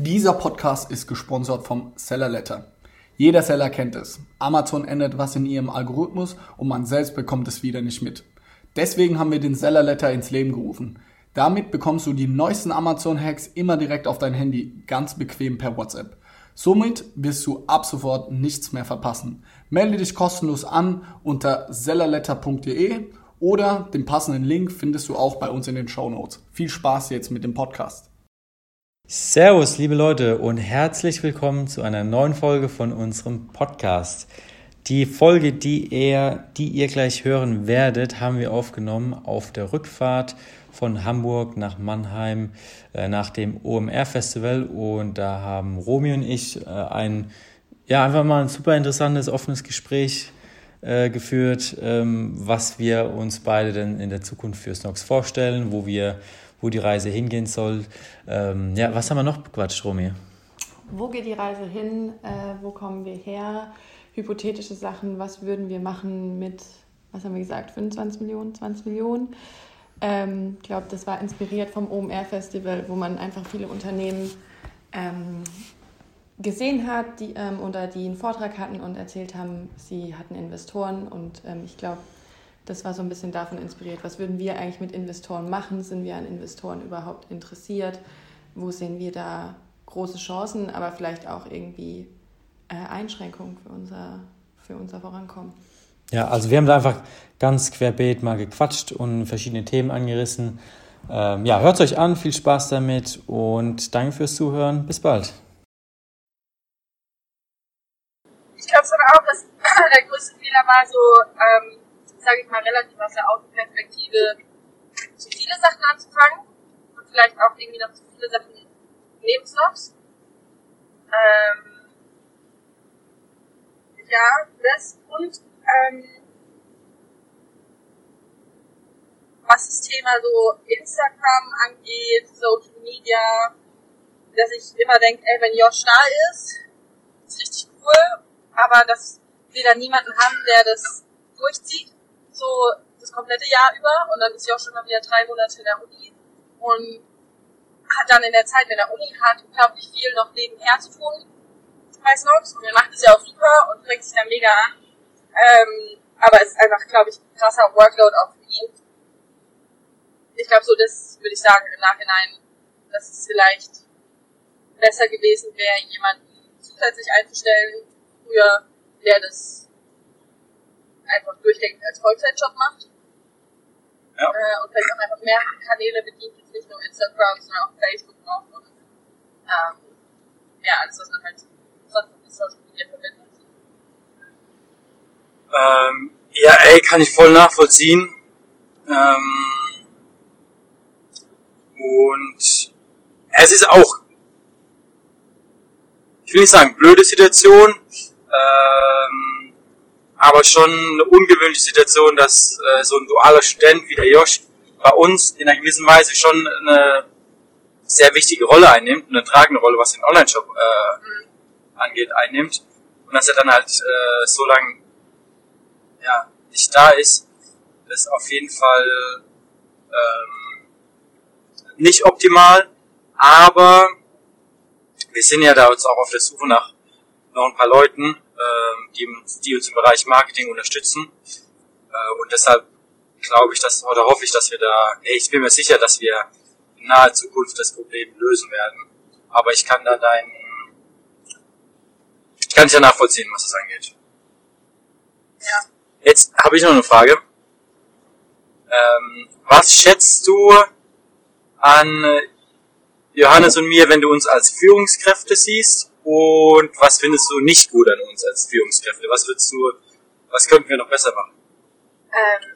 Dieser Podcast ist gesponsert vom Seller Letter. Jeder Seller kennt es. Amazon ändert was in ihrem Algorithmus und man selbst bekommt es wieder nicht mit. Deswegen haben wir den Seller Letter ins Leben gerufen. Damit bekommst du die neuesten Amazon-Hacks immer direkt auf dein Handy, ganz bequem per WhatsApp. Somit wirst du ab sofort nichts mehr verpassen. Melde dich kostenlos an unter sellerletter.de oder den passenden Link findest du auch bei uns in den Show Notes. Viel Spaß jetzt mit dem Podcast. Servus, liebe Leute, und herzlich willkommen zu einer neuen Folge von unserem Podcast. Die Folge, die ihr, die ihr gleich hören werdet, haben wir aufgenommen auf der Rückfahrt von Hamburg nach Mannheim äh, nach dem OMR-Festival. Und da haben Romy und ich äh, ein, ja, einfach mal ein super interessantes, offenes Gespräch äh, geführt, ähm, was wir uns beide denn in der Zukunft für Snox vorstellen, wo wir wo die Reise hingehen soll. Ähm, ja, was haben wir noch bequatscht, Romy? Wo geht die Reise hin? Äh, wo kommen wir her? Hypothetische Sachen, was würden wir machen mit, was haben wir gesagt, 25 Millionen, 20 Millionen? Ähm, ich glaube, das war inspiriert vom OMR-Festival, wo man einfach viele Unternehmen ähm, gesehen hat, die ähm, oder die einen Vortrag hatten und erzählt haben, sie hatten Investoren und ähm, ich glaube, das war so ein bisschen davon inspiriert. Was würden wir eigentlich mit Investoren machen? Sind wir an Investoren überhaupt interessiert? Wo sehen wir da große Chancen, aber vielleicht auch irgendwie äh, Einschränkungen für unser, für unser Vorankommen? Ja, also wir haben da einfach ganz querbeet mal gequatscht und verschiedene Themen angerissen. Ähm, ja, hört euch an, viel Spaß damit und danke fürs Zuhören. Bis bald. Ich glaube schon auch, dass der größte Fehler war so, ähm, sage ich mal, relativ aus der Außenperspektive zu viele Sachen anzufangen und vielleicht auch irgendwie noch zu viele Sachen Lebensloks. Ähm, ja, das und ähm, was das Thema so Instagram angeht, Social Media, dass ich immer denke, ey, wenn Josh da ist, ist richtig cool, aber dass wir da niemanden haben, der das durchzieht so das komplette Jahr über und dann ist sie auch schon mal wieder drei Monate in der Uni und hat dann in der Zeit in der Uni hat unglaublich viel noch nebenher zu tun bei Snox und er macht es ja auch super und bringt sich da mega an. Ähm, aber es ist einfach, glaube ich, ein krasser Workload auch für ihn. Ich glaube, so das würde ich sagen im Nachhinein, dass es vielleicht besser gewesen wäre, jemanden zusätzlich einzustellen, früher, der das einfach durchgängig als Vollzeitjob macht. Ja. Äh, und vielleicht auch einfach mehr Kanäle bedient, jetzt nicht nur Instagram, sondern auch Facebook noch und ähm, ja, alles, was man halt sonst mit Social Media verbindet. Ähm, ja, ey, kann ich voll nachvollziehen. Ähm, und es ist auch, ich will nicht sagen, blöde Situation. Ähm, aber schon eine ungewöhnliche Situation, dass äh, so ein dualer Student wie der Josh bei uns in einer gewissen Weise schon eine sehr wichtige Rolle einnimmt, eine tragende Rolle, was den Online-Shop äh, mhm. angeht, einnimmt. Und dass er dann halt äh, so lange ja, nicht da ist, ist auf jeden Fall ähm, nicht optimal, aber wir sind ja da uns auch auf der Suche nach noch ein paar Leuten, ähm, die, die uns im Bereich Marketing unterstützen. Äh, und deshalb glaube ich, dass, oder hoffe ich, dass wir da, ich bin mir sicher, dass wir in naher Zukunft das Problem lösen werden. Aber ich kann da dein, ich kann dich ja nachvollziehen, was das angeht. Ja. Jetzt habe ich noch eine Frage. Ähm, was schätzt du an Johannes und mir, wenn du uns als Führungskräfte siehst? Und was findest du nicht gut an uns als Führungskräfte? Was würdest du, was könnten wir noch besser machen? Ähm,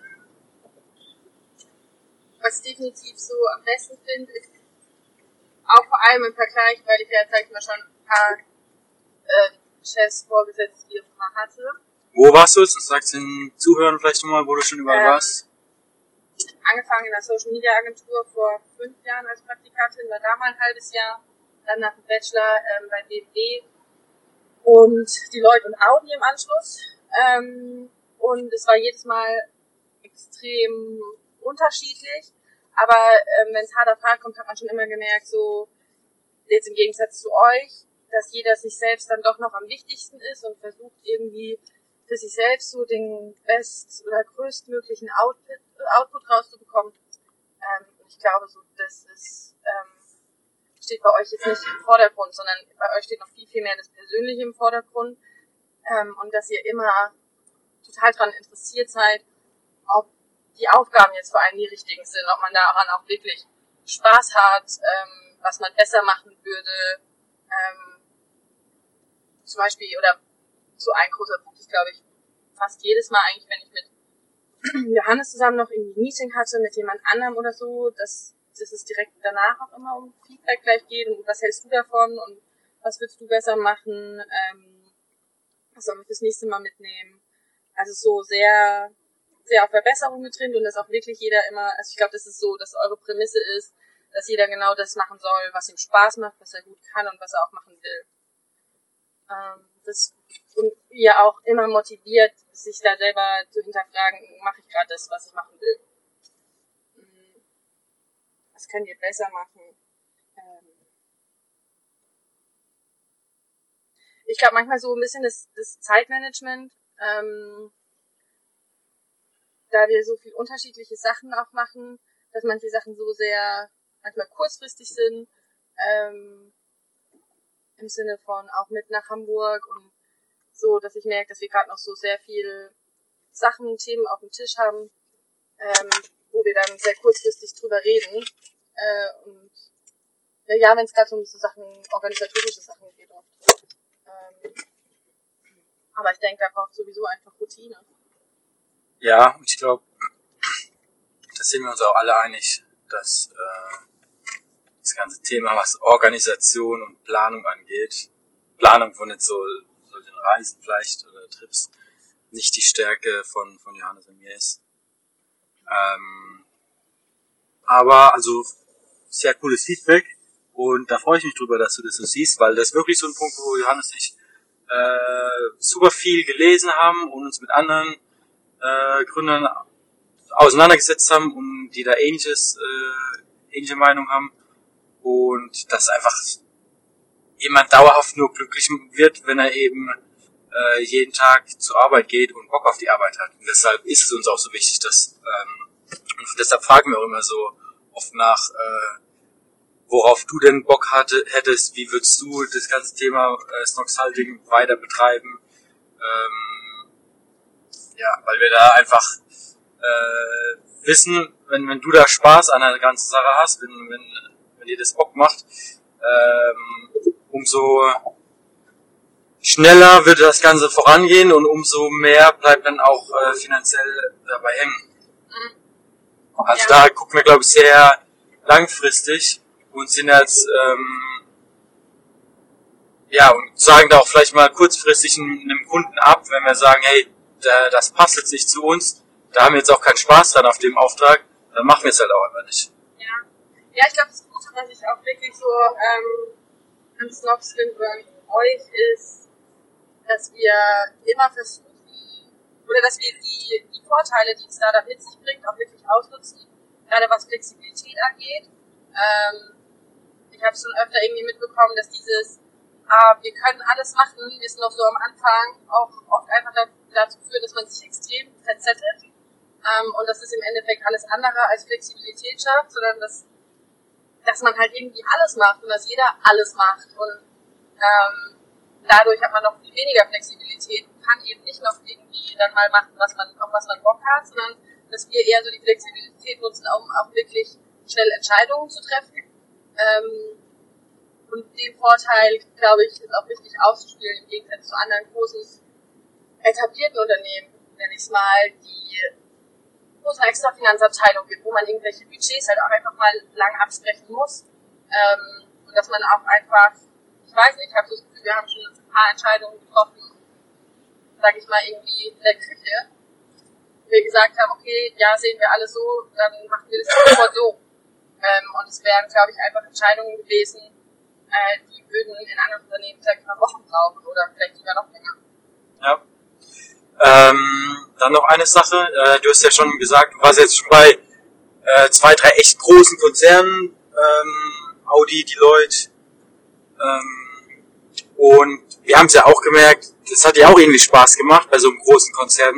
was ich definitiv so am besten finde, ist auch vor allem im Vergleich, weil ich ja, sag ich mal, schon ein paar äh, Chefs vorgesetzt wie auch mal hatte. Wo warst du jetzt? Sagst den Zuhörern vielleicht nochmal, wo du schon überall ähm, warst? Angefangen in der Social Media Agentur vor fünf Jahren als Praktikantin, war da mal ein halbes Jahr dann nach dem Bachelor ähm, bei BMW und die Leute und Audi im Anschluss. Ähm, und es war jedes Mal extrem unterschiedlich. Aber ähm, wenn es hart auf hart kommt, hat man schon immer gemerkt, so jetzt im Gegensatz zu euch, dass jeder sich selbst dann doch noch am wichtigsten ist und versucht irgendwie für sich selbst so den best- oder größtmöglichen Output, Output rauszubekommen. Ähm, ich glaube, so das ist ähm, steht bei euch jetzt nicht im Vordergrund, sondern bei euch steht noch viel, viel mehr das Persönliche im Vordergrund ähm, und dass ihr immer total dran interessiert seid, ob die Aufgaben jetzt für einen die richtigen sind, ob man daran auch wirklich Spaß hat, ähm, was man besser machen würde. Ähm, zum Beispiel, oder so ein großer Punkt ist, glaube ich, fast jedes Mal eigentlich, wenn ich mit Johannes zusammen noch irgendwie ein Meeting hatte mit jemand anderem oder so, dass, dass es direkt danach auch immer um Feedback gleich geht und was hältst du davon und was würdest du besser machen, ähm, was sollen wir fürs nächste Mal mitnehmen. Also so sehr, sehr auf Verbesserung getrimmt und dass auch wirklich jeder immer, also ich glaube, das ist so, dass eure Prämisse ist, dass jeder genau das machen soll, was ihm Spaß macht, was er gut kann und was er auch machen will. Ähm, das und ihr auch immer motiviert, sich da selber zu hinterfragen, mache ich gerade das, was ich machen will. Was könnt ihr besser machen? Ähm ich glaube manchmal so ein bisschen das, das Zeitmanagement, ähm, da wir so viel unterschiedliche Sachen auch machen, dass manche Sachen so sehr manchmal kurzfristig sind, ähm, im Sinne von auch mit nach Hamburg und so, dass ich merke, dass wir gerade noch so sehr viel Sachen, Themen auf dem Tisch haben, ähm, wo wir dann sehr kurzfristig drüber reden. Äh, und ja, wenn es gerade um so Sachen, organisatorische Sachen geht oft. Ähm, aber ich denke, da braucht sowieso einfach Routine. Ja, und ich glaube, da sind wir uns auch alle einig, dass äh, das ganze Thema, was Organisation und Planung angeht, Planung von jetzt so solchen Reisen vielleicht oder Trips, nicht die Stärke von, von Johannes und mir ist. Ähm, aber also sehr cooles Feedback und da freue ich mich drüber, dass du das so siehst, weil das ist wirklich so ein Punkt, wo Johannes und ich äh, super viel gelesen haben und uns mit anderen äh, Gründern auseinandergesetzt haben und die da ähnliches, äh, ähnliche Meinung haben und dass einfach jemand dauerhaft nur glücklich wird, wenn er eben äh, jeden Tag zur Arbeit geht und Bock auf die Arbeit hat. Und deshalb ist es uns auch so wichtig, dass ähm, und deshalb fragen wir auch immer so oft nach, äh, worauf du denn Bock hatte, hättest, wie würdest du das ganze Thema äh, Snoxhalting weiter betreiben. Ähm, ja, weil wir da einfach äh, wissen, wenn, wenn du da Spaß an der ganzen Sache hast, wenn, wenn, wenn dir das Bock macht, ähm, umso schneller wird das Ganze vorangehen und umso mehr bleibt dann auch äh, finanziell dabei hängen. Also Ja. da gucken wir, glaube ich, sehr langfristig und sind jetzt, ähm, ja, und sagen da auch vielleicht mal kurzfristig einem Kunden ab, wenn wir sagen, hey, da, das passt jetzt nicht zu uns, da haben wir jetzt auch keinen Spaß dran auf dem Auftrag, dann machen wir es halt auch einfach nicht. Ja, ja ich glaube, das Gute, was ich auch wirklich so ähm, an Snobs finde an euch ist, dass wir immer versuchen, oder dass wir die, die Vorteile, die ein Startup mit sich bringt, auch wirklich ausnutzen, gerade was Flexibilität angeht. Ähm, ich habe schon öfter irgendwie mitbekommen, dass dieses, ah, wir können alles machen, sind noch so am Anfang, auch oft einfach da, dazu führt, dass man sich extrem verzettelt ähm, und das ist im Endeffekt alles andere als Flexibilität schafft, sondern dass, dass man halt irgendwie alles macht und dass jeder alles macht und ähm, dadurch hat man noch viel weniger Flexibilität und kann eben nicht noch irgendwie dann mal machen, was man, auf was man Bock hat, sondern dass wir eher so die Flexibilität nutzen, um auch wirklich schnell Entscheidungen zu treffen. Ähm, und den Vorteil, glaube ich, ist auch wichtig auszuspielen im Gegensatz zu anderen großen etablierten Unternehmen, nenne ich es mal, die wo es eine extra Finanzabteilung gibt, wo man irgendwelche Budgets halt auch einfach mal lang absprechen muss. Ähm, und dass man auch einfach, ich weiß nicht, ich habe so das wir haben schon ein paar Entscheidungen getroffen, sage ich mal, irgendwie in der Küche, wir gesagt haben, okay, ja, sehen wir alle so, dann machen wir das sofort so. Ähm, und es wären, glaube ich, einfach Entscheidungen gewesen, äh, die würden in anderen Unternehmen vielleicht mal Wochen brauchen oder vielleicht sogar noch länger. Ja. Ähm, dann noch eine Sache, äh, du hast ja schon gesagt, du warst jetzt schon bei äh, zwei, drei echt großen Konzernen, ähm, Audi, Deloitte, Ähm, und wir haben es ja auch gemerkt, das hat ja auch irgendwie Spaß gemacht, bei so einem großen Konzern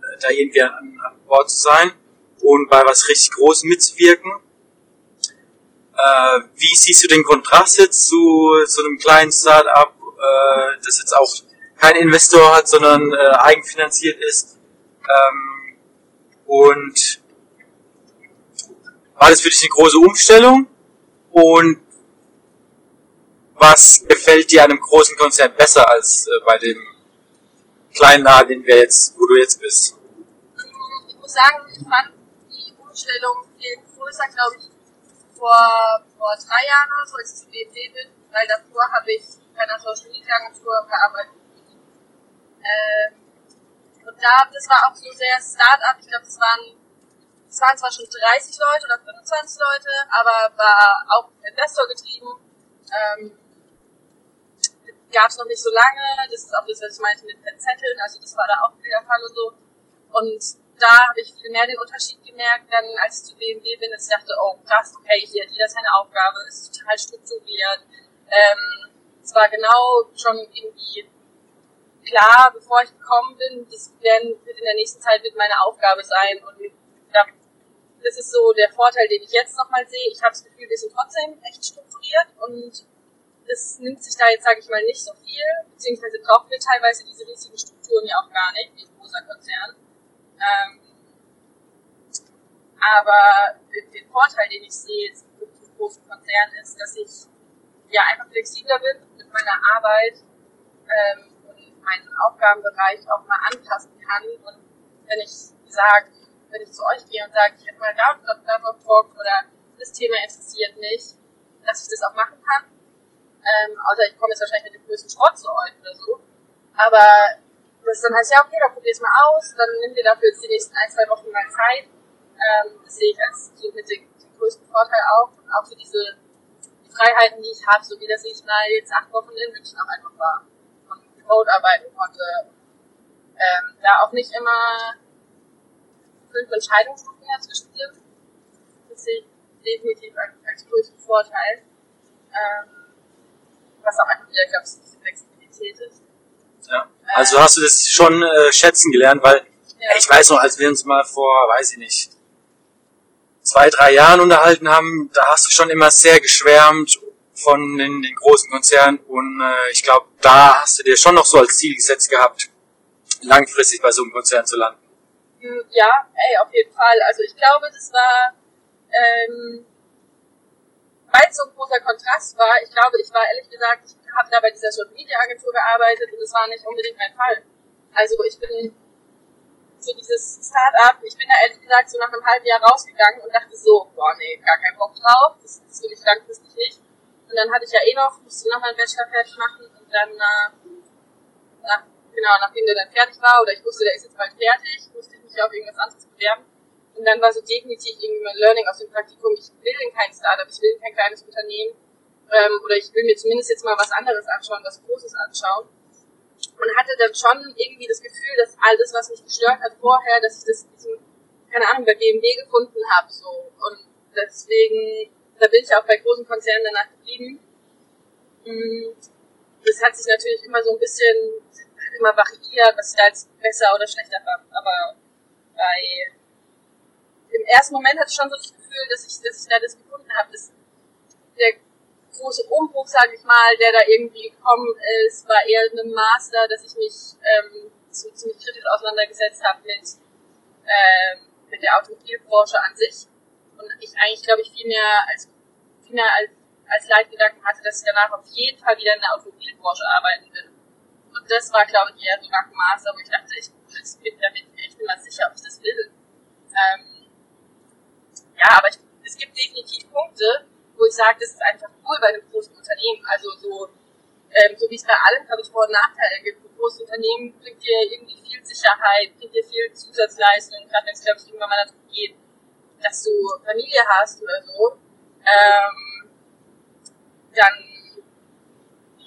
äh, da irgendwie an, an Bord zu sein und bei was richtig Großem mitzuwirken. Äh, wie siehst du den Kontrast jetzt zu, zu einem kleinen Start-up, äh, das jetzt auch kein Investor hat, sondern äh, eigenfinanziert ist? Ähm, und war das für dich eine große Umstellung? Und was gefällt dir an einem großen Konzern besser als äh, bei dem kleinen Laden, den wir jetzt, wo du jetzt bist? Ich muss sagen, ich fand die Umstellung viel größer, glaube ich, vor, vor drei Jahren oder so, als ich zu BMW bin, weil davor habe ich bei einer Social Media Agentur gearbeitet. Ähm, und da, das war auch so sehr Start-up, ich glaube, es waren, es waren zwar schon 30 Leute oder 25 Leute, aber war auch Investor getrieben. Ähm, gab es noch nicht so lange. Das ist auch das, was ich meinte mit Zetteln. Also das war da auch viel der Fall und so. Und da habe ich viel mehr den Unterschied gemerkt, dann als ich zu BMW bin, dass ich dachte, oh krass, okay, hier hat jeder seine Aufgabe, ist total strukturiert. Ähm, es war genau schon irgendwie klar, bevor ich gekommen bin, das werden, wird in der nächsten Zeit wird meine Aufgabe sein und das ist so der Vorteil, den ich jetzt nochmal sehe. Ich habe das Gefühl, wir sind trotzdem echt strukturiert und es nimmt sich da jetzt, sage ich mal, nicht so viel, beziehungsweise brauchen wir teilweise diese riesigen Strukturen ja auch gar nicht, wie ein großer Konzern. Ähm, aber den Vorteil, den ich sehe jetzt mit einem großen Konzern, ist, dass ich ja einfach flexibler bin mit meiner Arbeit ähm, und meinen Aufgabenbereich auch mal anpassen kann. Und wenn ich sage, wenn ich zu euch gehe und sage, ich hätte mal da und da, da Bock oder das Thema interessiert mich, dass ich das auch machen kann ähm, außer ich komme jetzt wahrscheinlich mit dem größten Schrott zu euch oder so. Aber das dann heißt, ja, okay, dann probier's mal aus, dann nimm dir dafür jetzt die nächsten ein, zwei Wochen mal Zeit. Ähm, das sehe ich als so mit dem, dem größten Vorteil auch. Und auch für diese die Freiheiten, die ich habe, so wie dass ich mal jetzt acht Wochen in München auch einfach war und remote arbeiten konnte. Ähm, da auch nicht immer fünf Entscheidungsstufen dazwischen sind. Das sehe ich definitiv als, als größten Vorteil. Ähm, was auch einfach wieder, glaube ich, diese Flexibilität ist. Ja. Also hast du das schon äh, schätzen gelernt, weil ja. ich weiß noch, als wir uns mal vor, weiß ich nicht, zwei, drei Jahren unterhalten haben, da hast du schon immer sehr geschwärmt von den, den großen Konzernen und äh, ich glaube, da hast du dir schon noch so als Ziel gesetzt gehabt, langfristig bei so einem Konzern zu landen. Hm, ja, ey, auf jeden Fall. Also ich glaube, das war ähm, weil es so ein großer Kontrast war, ich glaube, ich war ehrlich gesagt, ich habe da bei dieser Social Media Agentur gearbeitet und es war nicht unbedingt mein Fall. Also ich bin so dieses Start-up, ich bin da ehrlich gesagt so nach einem halben Jahr rausgegangen und dachte so, boah nee, gar keinen Bock drauf, das, das will ich langfristig nicht. Und dann hatte ich ja eh noch, musste noch meinen Bachelor fertig machen und dann, äh, nach, genau, nachdem der dann fertig war, oder ich wusste, der ist jetzt bald fertig, musste ich mich auf irgendwas anderes bewerben. Und dann war so definitiv irgendwie mein Learning aus dem Praktikum, ich will in kein Startup, ich will in kein kleines Unternehmen, ähm, oder ich will mir zumindest jetzt mal was anderes anschauen, was Großes anschauen. Und hatte dann schon irgendwie das Gefühl, dass alles, was mich gestört hat vorher, dass ich das diesem, keine Ahnung, bei BMW gefunden habe, so. Und deswegen, da bin ich auch bei großen Konzernen danach geblieben. Und das hat sich natürlich immer so ein bisschen, immer variiert, was ich da jetzt besser oder schlechter fand. Aber bei im ersten Moment hatte ich schon so das Gefühl, dass ich, dass ich da das gefunden habe, dass der große Umbruch, sage ich mal, der da irgendwie gekommen ist, war eher in einem Master, dass ich mich ähm, so ziemlich kritisch auseinandergesetzt habe mit, ähm, mit der Automobilbranche an sich. Und ich eigentlich, glaube ich, viel mehr als, viel mehr als, als Leitgedanken hatte, dass ich danach auf jeden Fall wieder in der Automobilbranche arbeiten will. Und das war, glaube ich, eher so nach dem Master, wo ich dachte, ich bin damit echt immer sicher, ob ich das will. Ähm, ja, aber ich, es gibt definitiv Punkte, wo ich sage, das ist einfach cool bei einem großen Unternehmen. Also so, ähm, so wie es bei allen, glaube ich, Vor- und Nachteile gibt. Ein großes Unternehmen bringt dir irgendwie viel Sicherheit, bringt dir viel Zusatzleistung, gerade wenn es, glaube ich, irgendwann mal darum geht, dass du Familie hast oder so. Ähm, dann,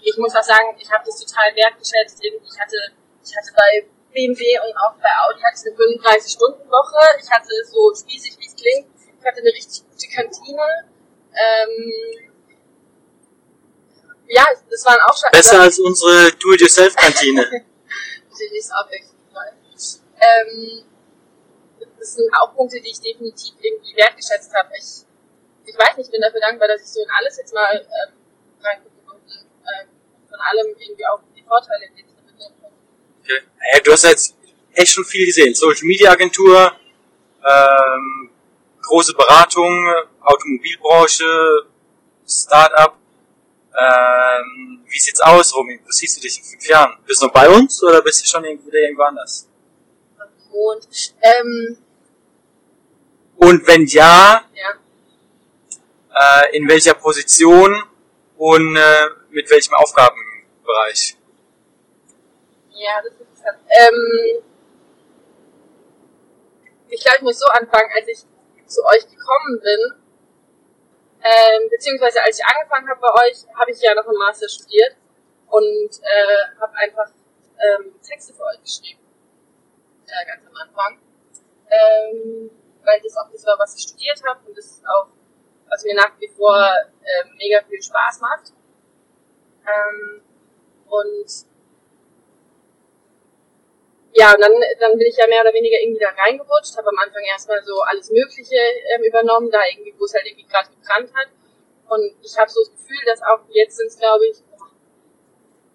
ich muss auch sagen, ich habe das total wertgeschätzt. Ich hatte, ich hatte bei BMW und auch bei Audi hatte ich eine 35-Stunden-Woche. Ich hatte so spießig, wie es klingt, hatte eine richtig gute Kantine. Ähm, ja, das waren auch schon. Besser als unsere Do-it-yourself-Kantine. Natürlich nicht so abwechslungsreich. Ähm, das sind auch Punkte, die ich definitiv irgendwie wertgeschätzt habe. Ich, ich weiß nicht, ich bin dafür dankbar, dass ich so in alles jetzt mal ähm, reingucken konnte. Ähm, von allem irgendwie auch die Vorteile, die ich damit nehmen konnte. Okay. Ja, du hast jetzt echt schon viel gesehen. Social Media Agentur, ähm, große Beratung, Automobilbranche, Start-up. Ähm, wie sieht's aus, Romy? Wo siehst du dich in fünf Jahren? Bist du noch bei uns oder bist du schon wieder irgendwo anders? Und ähm, Und wenn ja, ja, äh, in welcher Position und äh, mit welchem Aufgabenbereich? ja, das ist interessant. Ähm, ich glaube, ich muss so anfangen, als ich zu euch gekommen bin, ähm, beziehungsweise als ich angefangen habe bei euch, habe ich ja noch im Master studiert und äh, habe einfach ähm, Texte für euch geschrieben, äh, ganz am Anfang, ähm, weil das auch das war, was ich studiert habe und das ist auch, was mir nach wie vor äh, mega viel Spaß macht. Ähm, und ja, und dann, dann bin ich ja mehr oder weniger irgendwie da reingerutscht, habe am Anfang erstmal so alles Mögliche ähm, übernommen, da irgendwie, wo es halt irgendwie gerade gebrannt hat. Und ich habe so das Gefühl, dass auch jetzt sind es, glaube ich,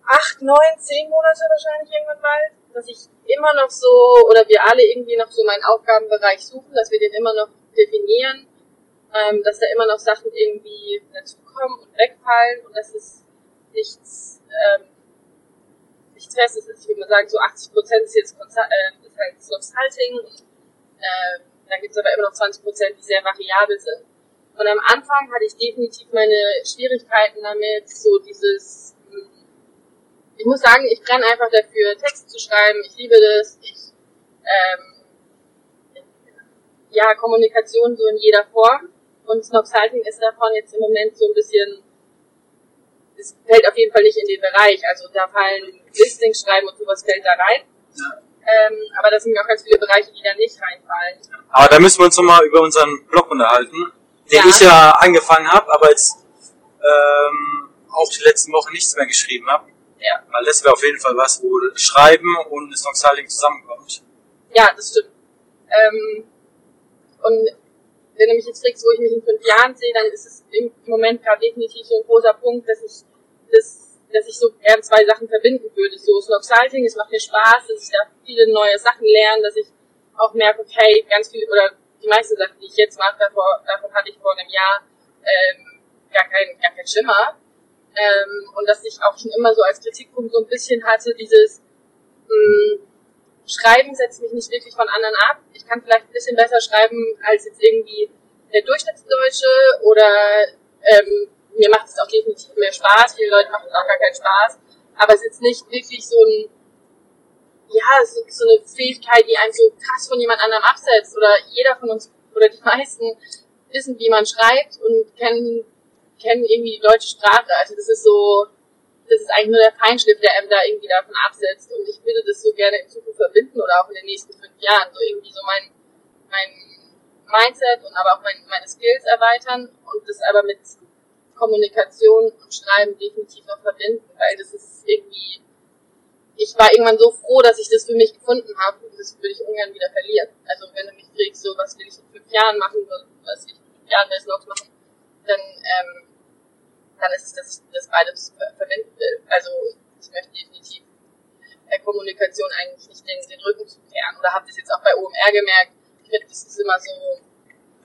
acht, neun, zehn Monate wahrscheinlich irgendwann bald, dass ich immer noch so, oder wir alle irgendwie noch so meinen Aufgabenbereich suchen, dass wir den immer noch definieren, ähm, dass da immer noch Sachen irgendwie dazukommen und wegfallen und dass es nichts, ähm, nichts Festes ist. Ich würde mal sagen, so 80 Prozent ist jetzt Consul äh, halt Consulting äh, dann gibt es aber immer noch 20 Prozent, die sehr variabel sind. Und am Anfang hatte ich definitiv meine Schwierigkeiten damit, so dieses, mh, ich muss sagen, ich brenne einfach dafür, Text zu schreiben, ich liebe das, ich, ähm, ja, Kommunikation so in jeder Form. Und Snobsiting ist davon jetzt im Moment so ein bisschen, es fällt auf jeden Fall nicht in den Bereich. Also da fallen Listings schreiben und sowas fällt da rein. Ähm, aber da sind auch ganz viele Bereiche, die da nicht reinfallen. Aber da müssen wir uns nochmal über unseren Blog unterhalten, den Ja. ich ja angefangen habe, aber jetzt ähm, auch die letzten Wochen nichts mehr geschrieben habe. Ja. Weil das wäre auf jeden Fall was, wo Schreiben und das Styling zusammenkommt. Ja, das stimmt. Ähm, und wenn du mich jetzt fragst, wo ich mich in fünf Jahren sehe, dann ist es im Moment gerade definitiv so ein großer Punkt, dass ich das, dass ich so gern zwei Sachen verbinden würde. So Snobsalting, es macht mir Spaß, dass ich da viele neue Sachen lerne, dass ich auch merke, okay, ganz viele oder die meisten Sachen, die ich jetzt mache, davor, davon hatte ich vor einem Jahr ähm, gar kein, gar kein Schimmer. Ähm, und dass ich auch schon immer so als Kritikpunkt so ein bisschen hatte, dieses mh, Schreiben setzt mich nicht wirklich von anderen ab. Ich kann vielleicht ein bisschen besser schreiben als jetzt irgendwie der Durchschnittsdeutsche oder ähm, mir macht es auch definitiv mehr Spaß. Viele Leute machen es auch gar keinen Spaß. Aber es ist nicht wirklich so ein, ja, es so eine Fähigkeit, die einen so krass von jemand anderem absetzt. Oder jeder von uns, oder die meisten, wissen, wie man schreibt und kennen, kennen irgendwie die deutsche Sprache. Also das ist so, das ist eigentlich nur der Feinschliff, der einem da irgendwie davon absetzt. Und ich würde das so gerne in Zukunft verbinden oder auch in den nächsten fünf Jahren. So irgendwie so mein, mein Mindset und aber auch mein, meine Skills erweitern und das aber mit Kommunikation und Schreiben definitiv noch verbinden, weil das ist irgendwie, ich war irgendwann so froh, dass ich das für mich gefunden habe und das würde ich ungern wieder verlieren. Also wenn du mich fragst, so was will ich in fünf Jahren machen, was will ich in fünf Jahren bei Snox machen, dann, ähm, dann ist es, dass ich das beides ver verbinden will. Also ich möchte definitiv der Kommunikation eigentlich nicht den, den Rücken zukehren. Oder habe das jetzt auch bei OMR gemerkt. Ich finde, das ist immer so,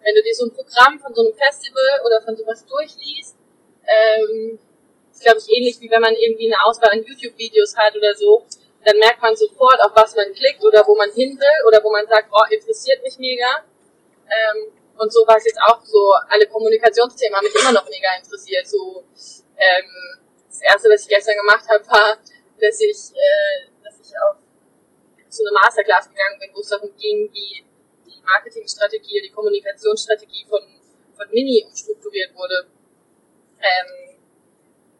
wenn du dir so ein Programm von so einem Festival oder von sowas durchliest, ähm, ist glaube ich ähnlich wie wenn man irgendwie eine Auswahl an YouTube-Videos hat oder so, dann merkt man sofort, auf was man klickt oder wo man hin will oder wo man sagt, oh, interessiert mich mega. Ähm, und so war es jetzt auch so, alle Kommunikationsthemen haben mich immer noch mega interessiert. So, ähm, das erste, was ich gestern gemacht habe, war, dass ich, äh, dass ich auf zu einer Masterclass gegangen bin, wo es darum ging, wie die Marketingstrategie, die Kommunikationsstrategie von, von Mini umstrukturiert wurde. Ähm,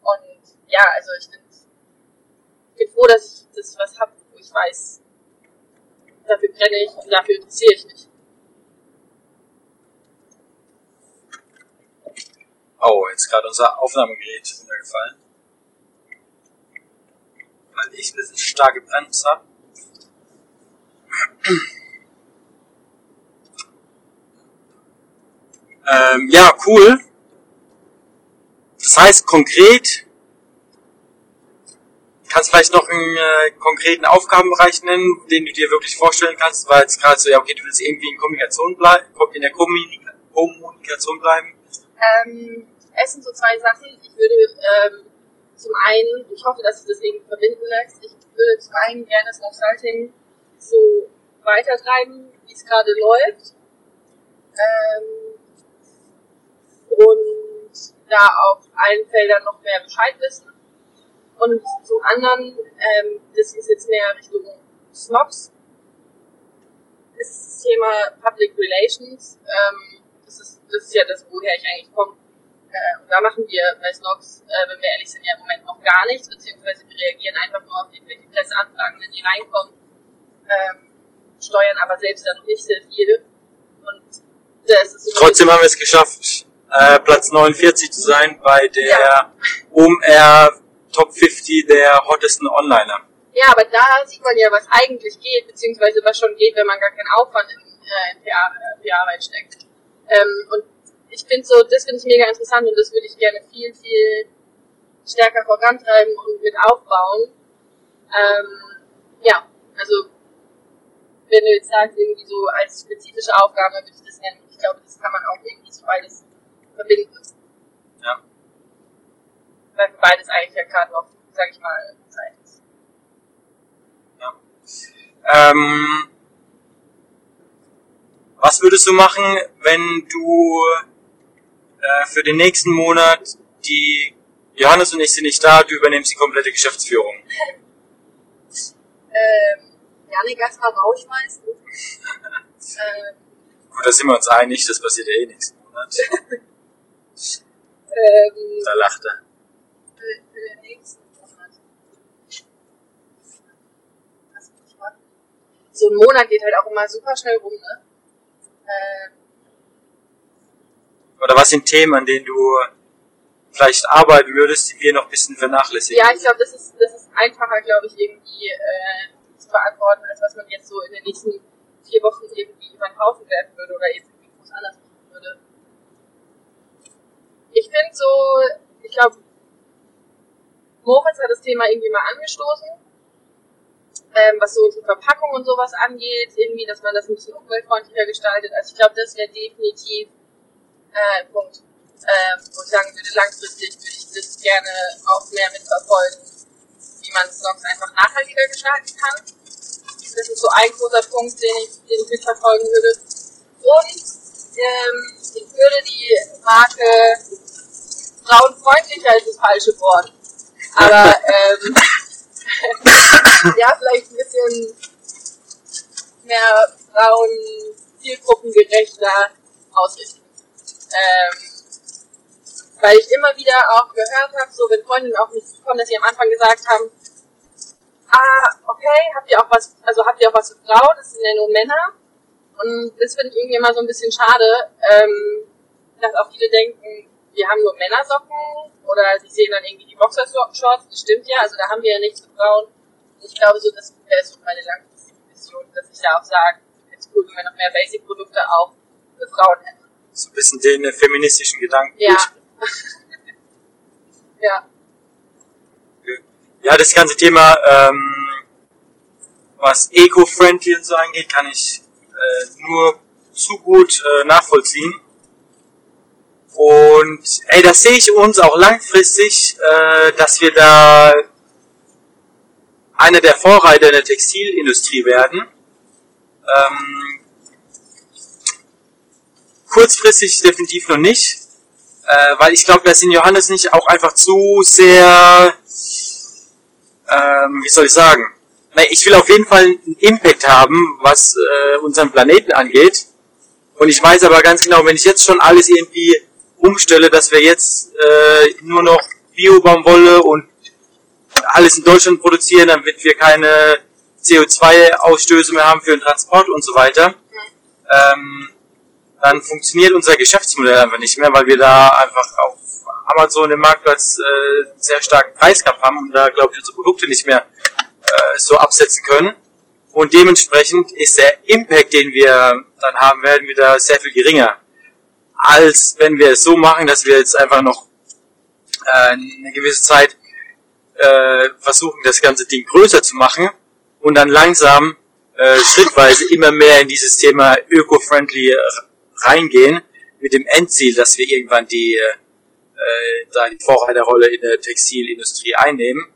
und ja, also ich bin, bin froh, dass ich das was hab, wo ich weiß, dafür brenne ich und dafür interessiere ich mich. Oh, jetzt gerade unser Aufnahmegerät runtergefallen. weil ich ein bisschen stark gebremst habe. Ähm, ja, cool. Das heißt konkret, kannst vielleicht noch einen äh, konkreten Aufgabenbereich nennen, den du dir wirklich vorstellen kannst, weil jetzt gerade so, ja, okay, du willst irgendwie in Kommunikation bleiben, in der Kommunika Kommunikation bleiben. Ähm, es sind so zwei Sachen. Ich würde ähm, zum einen, ich hoffe, dass sich das irgendwie verbinden lässt, ich würde zum einen gerne das Consulting so weitertreiben, wie es gerade läuft. Ähm, und da auf allen Feldern noch mehr Bescheid wissen. Und zum anderen, ähm, das ist jetzt mehr Richtung Snobs, ist das Thema Public Relations. Ähm, das, ist, das ist ja das, woher ich eigentlich komme. Äh, und da machen wir bei Snox, äh, wenn wir ehrlich sind, ja im Moment noch gar nichts, beziehungsweise wir reagieren einfach nur auf irgendwelche Presseanfragen, wenn die reinkommen, ähm, steuern aber selbst dann noch nicht sehr viel. Und das ist Trotzdem haben wir es geschafft, äh, Platz 49 zu sein bei der ja. OMR Top 50 der hottesten Onliner. Ja, aber da sieht man ja, was eigentlich geht, beziehungsweise was schon geht, wenn man gar keinen Aufwand in, äh, in PR, PR reinsteckt. Ähm, und ich finde so, das finde ich mega interessant und das würde ich gerne viel, viel stärker vorantreiben und mit aufbauen. Ähm, ja, also wenn du jetzt sagst, irgendwie so als spezifische Aufgabe würde ich das nennen. Ich glaube, das kann man auch irgendwie so beides verbinden. Ja. Weil für beides eigentlich ja gerade noch, sag ich mal, Zeit ist. Ja. Ähm, was würdest du machen, wenn du äh, für den nächsten Monat die Johannes und ich sind nicht da, du übernimmst die komplette Geschäftsführung? ähm, Janik erstmal rausschmeißen. ähm, Gut, da sind wir uns einig, das passiert ja eh nächsten Monat. ähm, Da lacht er. für, für den nächsten Monat. Was muss ich machen? So ein Monat geht halt auch immer super schnell rum, ne? Ähm, Oder was sind Themen, an denen du vielleicht arbeiten würdest, die wir noch ein bisschen vernachlässigen? ja, ich glaube, das ist, das ist einfacher, glaube ich, irgendwie äh, zu beantworten, als was man jetzt so in den nächsten vier Wochen irgendwie über den Haufen werfen würde oder jetzt irgendwie groß anders machen würde. Ich finde so, ich glaube, Moritz hat das Thema irgendwie mal angestoßen, ähm, was so unsere Verpackung und sowas angeht, irgendwie, dass man das ein bisschen umweltfreundlicher gestaltet. Also ich glaube, das wäre definitiv äh, ein Punkt, ähm, wo ich sagen würde, langfristig würde ich das gerne auch mehr mitverfolgen, wie man Songs einfach nachhaltiger gestalten kann. Das ist so ein großer Punkt, den ich, den ich mitverfolgen würde. Und ähm, ich würde die Marke frauenfreundlicher ist das falsche Wort. Aber ähm, ja, vielleicht ein bisschen mehr Frauen zielgruppengerechter ausrichten. Ähm, weil ich immer wieder auch gehört habe, so wenn Freundinnen auf mich zukommen, dass sie am Anfang gesagt haben, ah, okay, habt ihr auch was, also habt ihr auch was für Frauen, das sind ja nur Männer. Und das finde ich irgendwie immer so ein bisschen schade, ähm, dass auch viele denken, wir haben nur Männersocken oder sie sehen dann irgendwie die Boxershorts, das stimmt ja, also da haben wir ja nichts für Frauen. Ich glaube so, das wäre so meine langfristige Vision, dass ich da auch sage, jetzt cool, wenn wir noch mehr Basic-Produkte auch für Frauen hätten. So ein bisschen den äh, feministischen Gedanken. Ja. ja. Ja, das ganze Thema, ähm, was eco-friendly und so angeht, kann ich äh, nur zu gut äh, nachvollziehen. Und ey, das sehe ich uns auch langfristig, äh, dass wir da einer der Vorreiter in der Textilindustrie werden. Ähm, kurzfristig definitiv noch nicht, äh, weil ich glaube, da sind Johannes nicht auch einfach zu sehr, ähm, wie soll ich sagen, Na, ich will auf jeden Fall einen Impact haben, was äh, unseren Planeten angeht. Und ich weiß aber ganz genau, wenn ich jetzt schon alles irgendwie umstelle, dass wir jetzt äh, nur noch Bio-Baumwolle und alles in Deutschland produzieren, damit wir keine CO2-Ausstöße mehr haben für den Transport und so weiter, ähm, dann funktioniert unser Geschäftsmodell einfach nicht mehr, weil wir da einfach auf Amazon im Marktplatz äh, einen sehr starken Preiskampf haben und da, glaube ich, unsere Produkte nicht mehr äh, so absetzen können. Und dementsprechend ist der Impact, den wir dann haben werden, wieder sehr viel geringer. Als wenn wir es so machen, dass wir jetzt einfach noch äh, eine gewisse Zeit äh, versuchen, das ganze Ding größer zu machen und dann langsam äh, schrittweise immer mehr in dieses Thema öko-friendly reingehen, mit dem Endziel, dass wir irgendwann die, äh, da die Vorreiterrolle in der Textilindustrie einnehmen.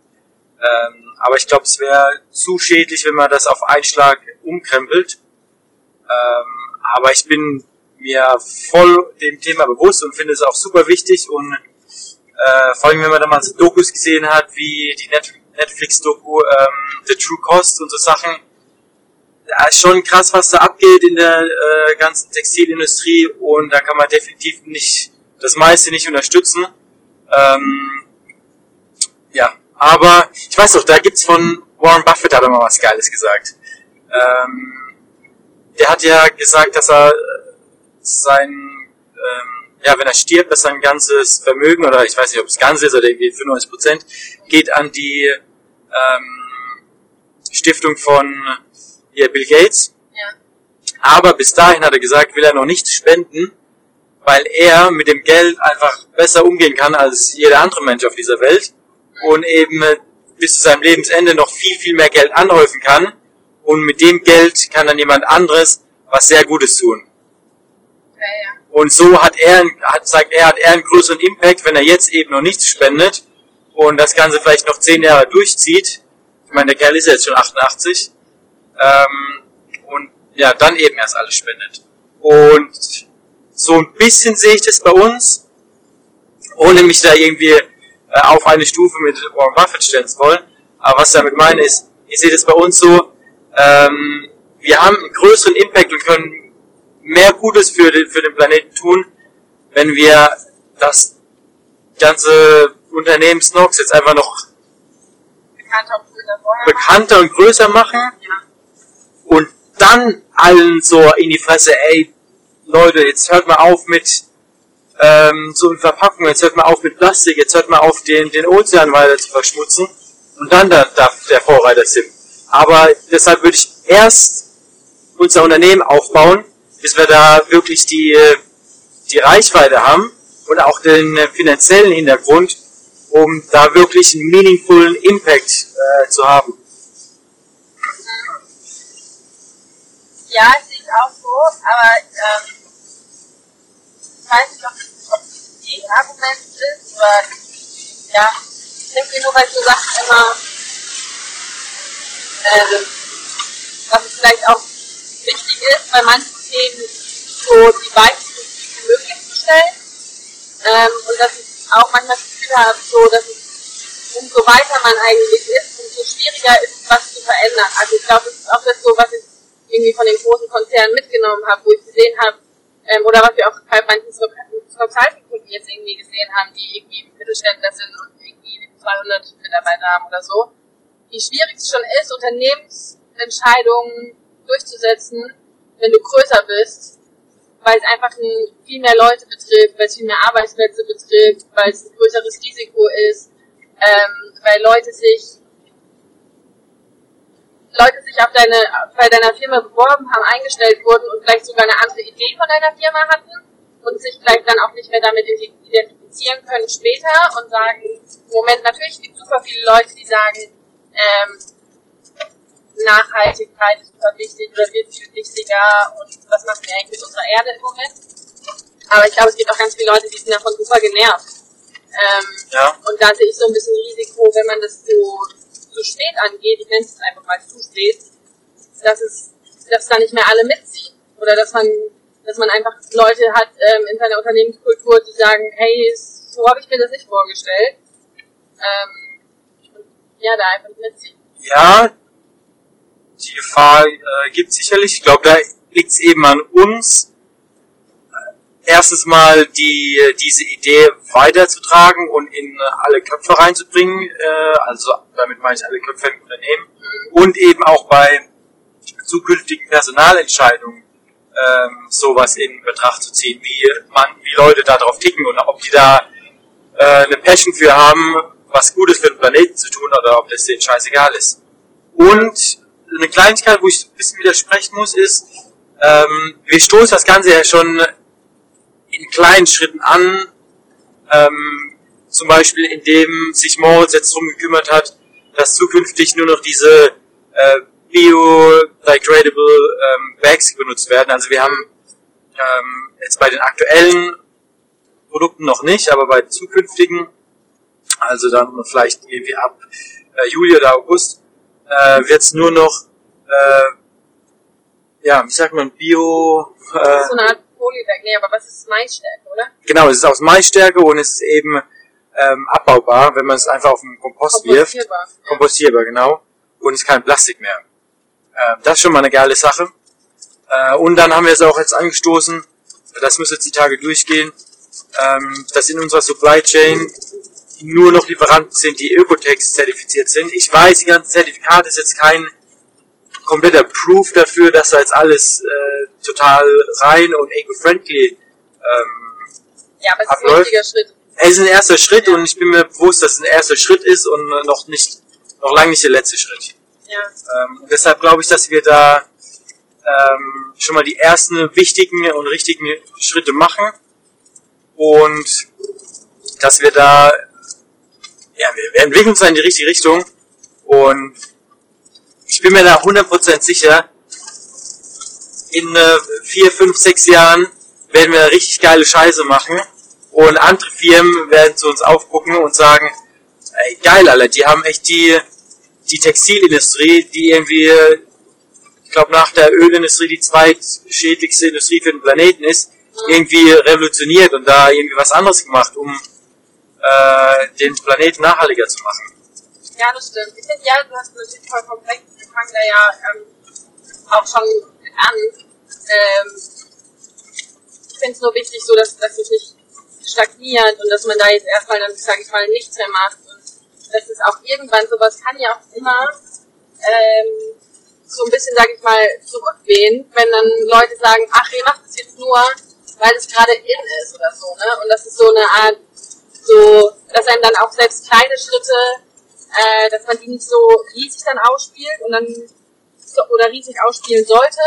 Ähm, aber ich glaube, es wäre zu schädlich, wenn man das auf einen Schlag umkrempelt. Ähm, aber ich bin mir voll dem Thema bewusst und finde es auch super wichtig und äh, vor allem, wenn man da mal so Dokus gesehen hat, wie die Netflix-Doku ähm, The True Cost und so Sachen, da ist schon krass, was da abgeht in der äh, ganzen Textilindustrie und da kann man definitiv nicht das meiste nicht unterstützen. Ähm, ja, aber ich weiß doch, da gibt's von Warren Buffett hat er mal was Geiles gesagt. Ähm, der hat ja gesagt, dass er sein, ähm, ja, wenn er stirbt, dass sein ganzes Vermögen, oder ich weiß nicht, ob es ganz ist, oder irgendwie 95 Prozent, geht an die ähm, Stiftung von hier Bill Gates. Ja. Aber bis dahin hat er gesagt, will er noch nichts spenden, weil er mit dem Geld einfach besser umgehen kann als jeder andere Mensch auf dieser Welt und eben bis zu seinem Lebensende noch viel, viel mehr Geld anhäufen kann und mit dem Geld kann dann jemand anderes was sehr Gutes tun. Und so hat er, hat, sagt er, hat er einen größeren Impact, wenn er jetzt eben noch nichts spendet und das Ganze vielleicht noch zehn Jahre durchzieht. Ich meine, der Kerl ist ja jetzt schon 88 ähm, und ja, dann eben erst alles spendet. Und so ein bisschen sehe ich das bei uns, ohne mich da irgendwie äh, auf eine Stufe mit Warren Buffett stellen zu wollen. Aber was ich damit meine ist, ich sehe das bei uns so, ähm, wir haben einen größeren Impact und können mehr Gutes für den, für den Planeten tun, wenn wir das ganze Unternehmen Snox jetzt einfach noch bekannter und, bekannter und größer machen. Ja und dann allen so in die Fresse, ey, Leute, jetzt hört mal auf mit ähm, so Verpackungen, jetzt hört mal auf mit Plastik, jetzt hört mal auf, den, den Ozean weiter zu verschmutzen und dann darf der Vorreiter sind. Aber deshalb würde ich erst unser Unternehmen aufbauen, bis wir da wirklich die, die Reichweite haben und auch den finanziellen Hintergrund, um da wirklich einen meaningfullen Impact äh, zu haben. Ja, sehe ich auch so, aber ähm, ich weiß nicht, ob es ein Gegenargument ist, oder ja, ich denke nur, weil so Sachen immer, äh, es vielleicht auch wichtig ist, bei manchen Themen so die Weichen wie möglich zu stellen. Ähm, und dass ich auch manchmal das Gefühl habe, so, dass es umso weiter man eigentlich ist, umso schwieriger ist, was zu verändern. Also ich glaube, das ist auch das so, was ich irgendwie von den großen Konzernen mitgenommen habe, wo ich gesehen habe, ähm, oder was wir auch bei manchen Consulting-Kunden jetzt irgendwie gesehen haben, die irgendwie Mittelständler sind und irgendwie 200 Mitarbeiter haben oder so, wie schwierig es schon ist, Unternehmensentscheidungen durchzusetzen, wenn du größer bist, weil es einfach ein, viel mehr Leute betrifft, weil es viel mehr Arbeitsplätze betrifft, weil es ein größeres Risiko ist, ähm, weil Leute sich Leute sich auf deine, bei deiner Firma beworben haben, eingestellt wurden und vielleicht sogar eine andere Idee von deiner Firma hatten und sich vielleicht dann auch nicht mehr damit identifizieren können später und sagen, Moment, natürlich gibt es super viele Leute, die sagen, ähm, Nachhaltigkeit ist super wichtig oder wird viel wichtiger und was machen wir eigentlich mit unserer Erde im Moment. Aber ich glaube, es gibt auch ganz viele Leute, die sind davon super genervt. Ähm, ja. Und da sehe ich so ein bisschen Risiko, wenn man das so zu spät angeht, ich nenne es einfach mal zu spät, dass es, dass da nicht mehr alle mitziehen. Oder dass man, dass man einfach Leute hat ähm, in seiner Unternehmenskultur, die sagen, hey, so habe ich mir das nicht vorgestellt. Ähm, und ja, da einfach mitziehen. Ja, die Gefahr äh, gibt sicherlich. Ich glaube, da liegt es eben an uns, erstens mal die, diese Idee weiterzutragen und in alle Köpfe reinzubringen, äh, also damit meine ich alle Köpfe im Unternehmen und eben auch bei zukünftigen Personalentscheidungen ähm, sowas in Betracht zu ziehen, wie man, wie Leute da drauf ticken und ob die da äh, eine Passion für haben, was Gutes für den Planeten zu tun oder ob das denen scheißegal ist. Und eine Kleinigkeit, wo ich ein bisschen widersprechen muss, ist, ähm, wir stoßen das Ganze ja schon in kleinen Schritten an, ähm, zum Beispiel indem sich Moritz jetzt drum gekümmert hat, dass zukünftig nur noch diese äh, biodegradable ähm, Bags benutzt werden. Also wir haben ähm, jetzt bei den aktuellen Produkten noch nicht, aber bei zukünftigen, also dann vielleicht irgendwie ab äh, Juli oder August, äh, wird es nur noch, äh, ja, wie sagt man, Bio... Äh, so eine Art Polybag, nee, aber was ist Maisstärke, oder? Genau, es ist aus Maisstärke und es ist eben ähm, abbaubar, wenn man es einfach auf den Kompost wirft. Kompostierbar. Ja. Kompostierbar, genau. Und es ist kein Plastik mehr. Ähm, das ist schon mal eine geile Sache. Äh, und dann haben wir es auch jetzt angestoßen, das muss jetzt die Tage durchgehen, ähm, dass in unserer Supply Chain nur noch Lieferanten sind, die Ökotex zertifiziert sind. Ich weiß, die ganze Zertifikat ist jetzt kein kompletter Proof dafür, dass da jetzt alles äh, total rein und eco-friendly ähm, Ja, aber es ist ein wichtiger Schritt. es ist ein erster Schritt und ich bin mir bewusst, dass es ein erster Schritt ist und äh, noch nicht, noch lange nicht der letzte Schritt. Ja. Ähm, und deshalb glaube ich, dass wir da ähm, schon mal die ersten wichtigen und richtigen Schritte machen und dass wir da, ja, wir, entwickeln uns in die richtige Richtung und ich bin mir da 100% sicher, in äh, vier, fünf, sechs Jahren werden wir richtig geile Scheiße machen und andere Firmen werden zu uns aufgucken und sagen, ey, geil, Alter, die haben echt die, die Textilindustrie, die irgendwie, ich glaube nach der Ölindustrie die zweitschädlichste Industrie für den Planeten ist, irgendwie revolutioniert und da irgendwie was anderes gemacht, um äh, den Planeten nachhaltiger zu machen. Ja, das stimmt. Ich finde, ja, du hast natürlich vollkommen recht. Wir fangen da ja ähm, auch schon an. Ähm, ich finde es nur wichtig, so dass das nicht stagniert und dass man da jetzt erstmal dann, sage ich mal, nichts mehr macht. Und das ist auch irgendwann, sowas kann ja auch immer ähm, so ein bisschen, sage ich mal, zurückwehen, wenn dann Leute sagen, ach, ihr macht es jetzt nur, weil es gerade in ist oder so, ne? Und das ist so eine Art, so, dass einem dann auch selbst kleine Schritte, äh, dass man die nicht so riesig dann ausspielt und dann so, oder riesig ausspielen sollte,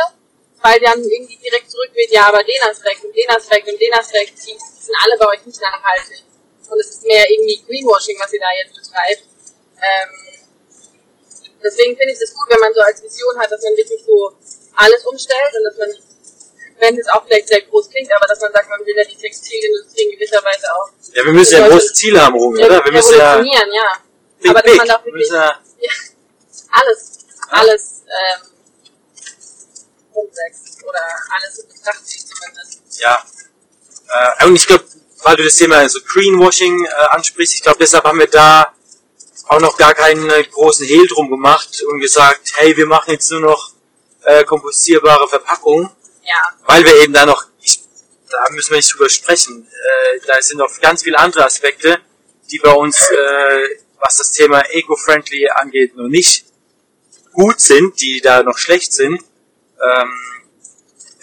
weil dann irgendwie direkt zurückweht, ja, aber den Aspekt und den Aspekt und den Aspekt, die sind alle bei euch nicht nachhaltig. Und es ist mehr irgendwie Greenwashing, was ihr da jetzt betreibt. Ähm, deswegen finde ich es gut, wenn man so als Vision hat, dass man wirklich so alles umstellt und dass man, wenn es auch vielleicht sehr groß klingt, aber dass man sagt, man will ja die Textilindustrie in gewisser Weise auch Ja, wir müssen ja große Ziele haben, Romy, oder? Wir müssen ja, ja. think aber dass big. man auch Wir wirklich ja, alles, alles ähm, umsetzt oder alles in Betracht zieht zumindest. ja. Äh, und ich glaube, weil du das Thema so Greenwashing äh, ansprichst, ich glaube, deshalb haben wir da auch noch gar keinen äh, großen Hehl drum gemacht und gesagt, hey, wir machen jetzt nur noch äh, kompostierbare Verpackungen, Ja, weil wir eben da noch, ich, da müssen wir nicht drüber sprechen, äh, da sind noch ganz viele andere Aspekte, die bei uns, äh, was das Thema eco-friendly angeht, noch nicht gut sind, die da noch schlecht sind. Ähm,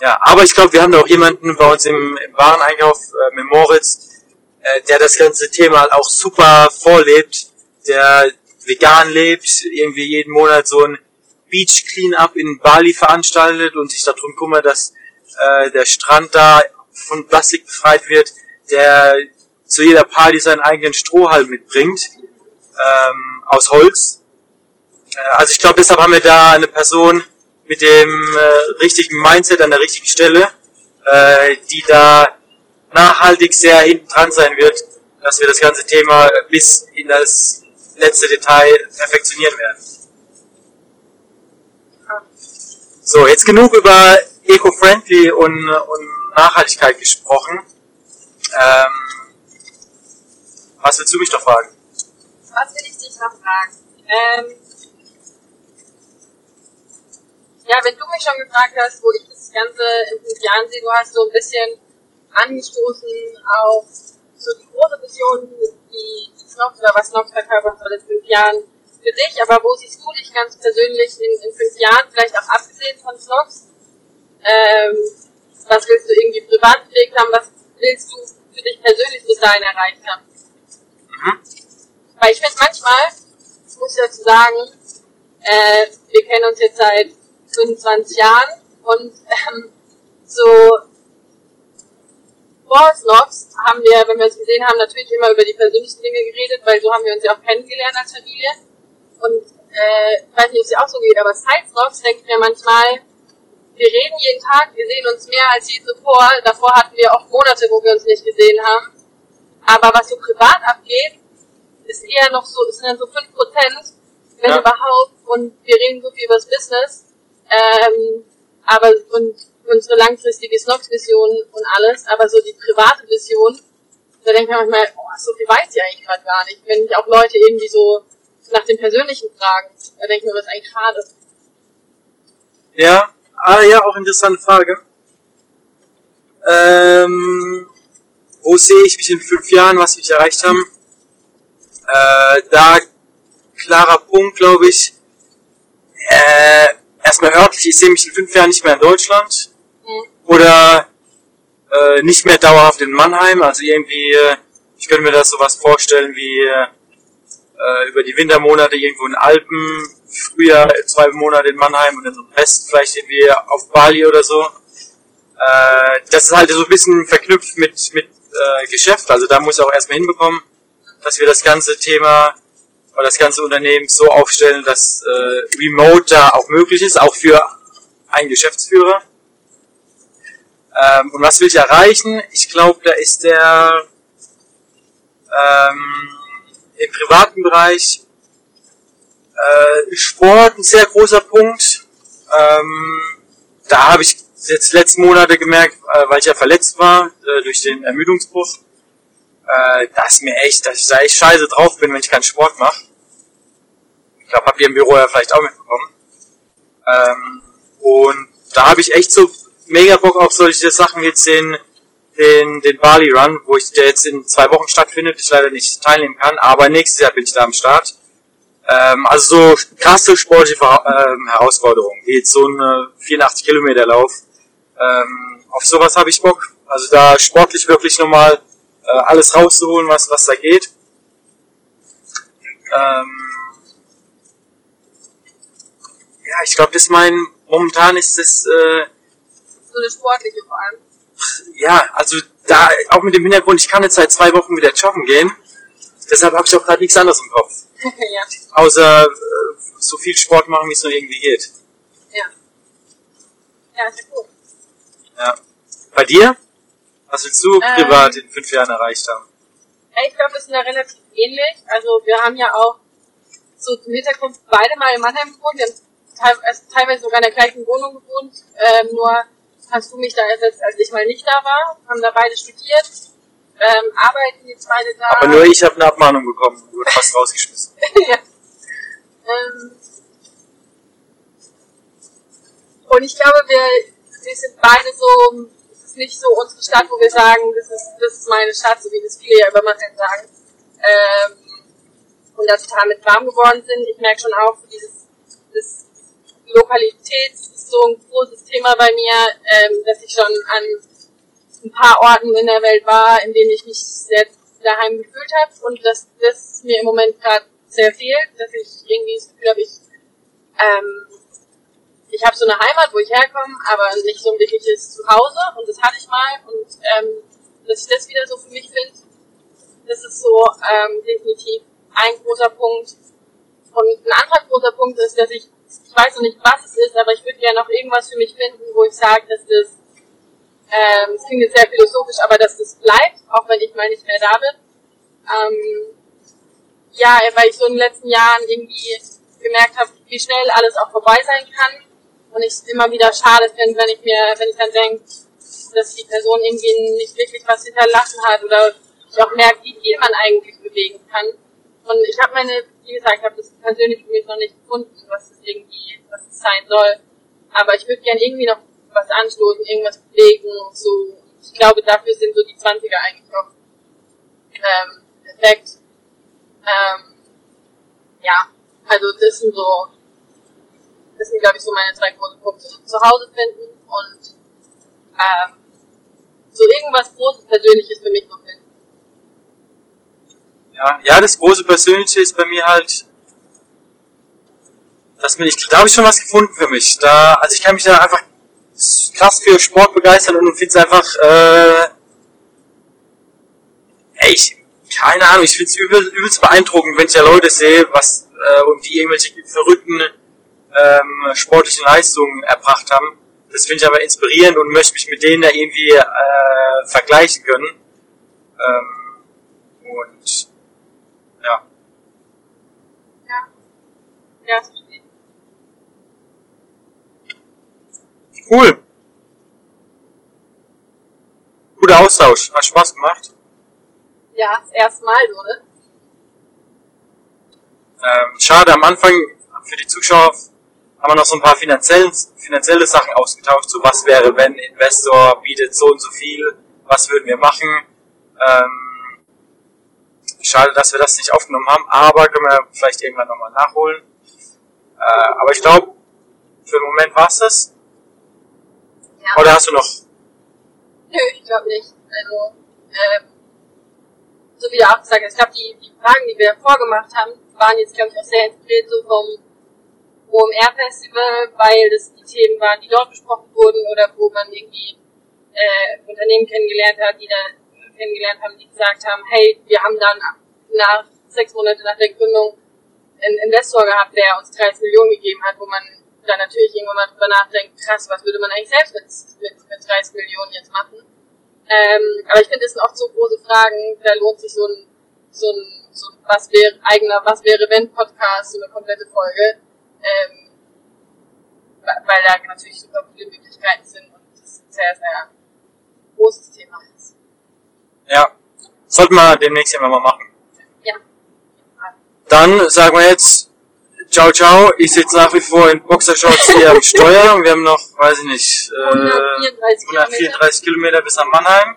ja, aber ich glaube, wir haben da auch jemanden bei uns im, im Wareneinkauf, äh, mit Moritz, äh, der das ganze Thema halt auch super vorlebt, der vegan lebt, irgendwie jeden Monat so ein Beach Cleanup in Bali veranstaltet und sich darum kümmert, dass äh, der Strand da von Plastik befreit wird, der zu jeder Party seinen eigenen Strohhalm mitbringt, ähm, aus Holz. Äh, also ich glaube, deshalb haben wir da eine Person mit dem äh, richtigen Mindset an der richtigen Stelle, äh, die da nachhaltig sehr hinten dran sein wird, dass wir das ganze Thema bis in das letzte Detail perfektionieren werden. So, jetzt genug über Eco-Friendly und, und Nachhaltigkeit gesprochen. Ähm, was willst du mich noch fragen? was will ich dich noch fragen? Ähm, ja, wenn du mich schon gefragt hast, wo ich das Ganze in fünf Jahren sehe, du hast so ein bisschen angestoßen auf so die große Vision, die, die Snox oder was Snox verkörpert soll in fünf Jahren für dich, aber wo siehst du dich ganz persönlich in, in fünf Jahren, vielleicht auch abgesehen von Snox? Ähm, was willst du irgendwie privat bewegt haben? Was willst du für dich persönlich bis dahin erreicht haben? Weil ich finde manchmal, muss ich dazu sagen, Äh, wir kennen uns jetzt seit 25 Jahren und ähm, so vor Snox haben wir, wenn wir uns gesehen haben, natürlich immer über die persönlichen Dinge geredet, weil so haben wir uns ja auch kennengelernt als Familie. Und äh, ich weiß nicht, ob es dir auch so geht, aber seit Snox denke ich mir manchmal, wir reden jeden Tag, wir sehen uns mehr als je zuvor. Davor hatten wir oft Monate, wo wir uns nicht gesehen haben. Aber was so privat abgeht, ist eher noch so, es sind dann so fünf Prozent, wenn Ja. überhaupt. Und wir reden so viel über das Business. Ähm, aber und unsere langfristige Snox-Vision und alles, aber so die private Vision, da denke ich mir manchmal, oh, so viel weiß ich eigentlich gerade gar nicht. Wenn mich auch Leute irgendwie so nach dem Persönlichen fragen, da denke ich mir, das ist eigentlich schade. Ja, ah, ja, auch interessante Frage. Ähm, wo sehe ich mich in fünf Jahren, was wir erreicht haben? Äh, da klarer Punkt, glaube ich. Äh, erstmal örtlich, ich sehe mich in fünf Jahren nicht mehr in Deutschland Mhm. oder äh, nicht mehr dauerhaft in Mannheim. Also irgendwie, äh, ich könnte mir das sowas vorstellen wie äh, über die Wintermonate irgendwo in Alpen, Frühjahr zwei Monate in Mannheim und dann so Rest vielleicht irgendwie auf Bali oder so. Äh, das ist halt so ein bisschen verknüpft mit, mit äh, Geschäft. Also da muss ich auch erstmal hinbekommen, dass wir das ganze Thema oder das ganze Unternehmen so aufstellen, dass äh, Remote da auch möglich ist, auch für einen Geschäftsführer. Ähm, und was will ich erreichen? Ich glaube, da ist der ähm, im privaten Bereich äh, Sport ein sehr großer Punkt. Ähm, da habe ich jetzt letzten Monate gemerkt, äh, weil ich ja verletzt war äh, durch den Ermüdungsbruch, äh, dass mir echt, dass ich da echt scheiße drauf bin, wenn ich keinen Sport mache. Ich glaube, habt ihr im Büro ja vielleicht auch mitbekommen. Ähm, und da habe ich echt so mega Bock auf solche Sachen jetzt den den, den Bali Run, wo ich der jetzt in zwei Wochen stattfindet, ich leider nicht teilnehmen kann, aber nächstes Jahr bin ich da am Start. Ähm, also so krasse sportliche ähm, Herausforderungen, wie jetzt so ein äh, 84 Kilometer Lauf. Ähm, auf sowas habe ich Bock. Also da sportlich wirklich nochmal äh, alles rauszuholen, was, was da geht. Ähm, ja, ich glaube, das mein, momentan ist das, äh, So eine sportliche vor allem. Ja, also da auch mit dem Hintergrund, ich kann jetzt seit zwei Wochen wieder joggen gehen. Deshalb habe ich auch gerade nichts anderes im Kopf. ja. Außer äh, so viel Sport machen, wie es nur irgendwie geht. Ja. Ja, ist ja cool. Ja. Bei dir? Was willst du Ähm. privat in fünf Jahren erreicht haben? Ich glaube, wir sind da relativ ähnlich. Also wir haben ja auch so zum Hintergrund beide mal in Mannheim gewohnt. Wir haben also teilweise sogar in der gleichen Wohnung gewohnt. Ähm, nur hast du mich da ersetzt, als ich mal nicht da war. Haben da beide studiert. Ähm, arbeiten jetzt beide da. Aber nur ich habe eine Abmahnung bekommen und wurde fast rausgeschmissen. ja. ähm, und ich glaube, wir, wir sind beide so, es ist nicht so unsere Stadt, wo wir sagen, das ist, das ist meine Stadt, so wie das viele ja über Mannheim sagen. Ähm, und da total mit warm geworden sind. Ich merke schon auch, dieses, das Lokalität so ein großes Thema bei mir, ähm, dass ich schon an ein paar Orten in der Welt war, in denen ich mich sehr daheim gefühlt habe und dass das mir im Moment gerade sehr fehlt, dass ich irgendwie das Gefühl habe, ich ähm, ich habe so eine Heimat, wo ich herkomme, aber nicht so ein wirkliches Zuhause und das hatte ich mal und ähm, dass ich das wieder so für mich finde, das ist so ähm, definitiv ein großer Punkt. Und ein anderer großer Punkt ist, dass ich, ich weiß noch nicht, was es ist, aber ich würde gerne noch irgendwas für mich finden, wo ich sage, dass das ähm, es klingt jetzt sehr philosophisch, aber dass das bleibt, auch wenn ich mal nicht mehr da bin. Ähm, ja, weil ich so in den letzten Jahren irgendwie gemerkt habe, wie schnell alles auch vorbei sein kann. Und ich immer wieder schade finde, wenn ich mir, wenn ich dann denke, dass die Person irgendwie nicht wirklich was hinterlassen hat oder ich auch merke, wie viel man eigentlich bewegen kann. Und ich habe meine, wie gesagt, ich habe das persönlich für mich noch nicht gefunden, was es irgendwie, was es sein soll. Aber ich würde gerne irgendwie noch was anstoßen, irgendwas bewegen, so. Ich glaube, dafür sind so die 20er eigentlich auch ähm, perfekt. Ähm, ja, also das sind so, das sind glaube ich so meine zwei großen Punkte. Zu Hause finden und ähm, so irgendwas Großes Persönliches für mich noch. Ja, ja, das große Persönliche ist bei mir halt das bin ich, da habe ich schon was gefunden für mich. Da, also ich kann mich da einfach krass für Sport begeistern und finde es einfach, äh, ey, ich, keine Ahnung, ich finde es übel, übelst beeindruckend, wenn ich da Leute sehe, was äh, und die irgendwelche verrückten ähm, sportlichen Leistungen erbracht haben. Das finde ich aber inspirierend und möchte mich mit denen da irgendwie äh, vergleichen können. Ähm, und ja. Ja. Ja, das verstehe. Cool. Guter Austausch. Hat Spaß gemacht. Ja, das erste Mal so, ne? Ähm, schade, am Anfang für die Zuschauer haben wir noch so ein paar finanzielle, finanzielle Sachen ausgetauscht. So was wäre, wenn Investor bietet so und so viel, was würden wir machen. Ähm, schade, dass wir das nicht aufgenommen haben, aber können wir vielleicht irgendwann nochmal nachholen. Äh, aber ich glaube, für den Moment war's das. Ja. Oder hast du noch? Nö, ich glaube nicht. Also, ähm, so wie du auch gesagt hast, ich glaube, die, die Fragen, die wir vorgemacht haben, waren jetzt, glaube ich, auch sehr inspiriert so vom OMR-Festival, weil das die Themen waren, die dort besprochen wurden oder wo man irgendwie äh, Unternehmen kennengelernt hat, die da kennengelernt haben, die gesagt haben, hey, wir haben dann nach sechs Monate nach der Gründung einen Investor gehabt, der uns 30 Millionen gegeben hat, wo man dann natürlich irgendwann mal drüber nachdenkt, krass, was würde man eigentlich selbst mit, mit, mit 30 Millionen jetzt machen? Ähm, aber ich finde, das sind oft so große Fragen, da lohnt sich so ein, so ein, so ein was wäre eigener, was wäre wenn Podcast, so eine komplette Folge, ähm, weil da natürlich super viele Möglichkeiten sind und das ein sehr, sehr großes Thema ist. Ja. Sollten wir demnächst immer mal machen. Dann sagen wir jetzt Ciao, ciao. Ich sitze nach wie vor in Boxershorts hier am Steuer und wir haben noch, weiß ich nicht, äh, 134 134 Kilometer bis nach Mannheim.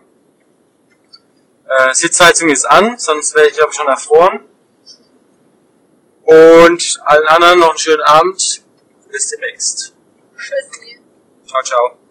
Äh, Sitzheizung ist an, sonst wäre ich glaube ich schon erfroren. Und allen anderen noch einen schönen Abend. Bis demnächst. Tschüssi. Ciao, ciao.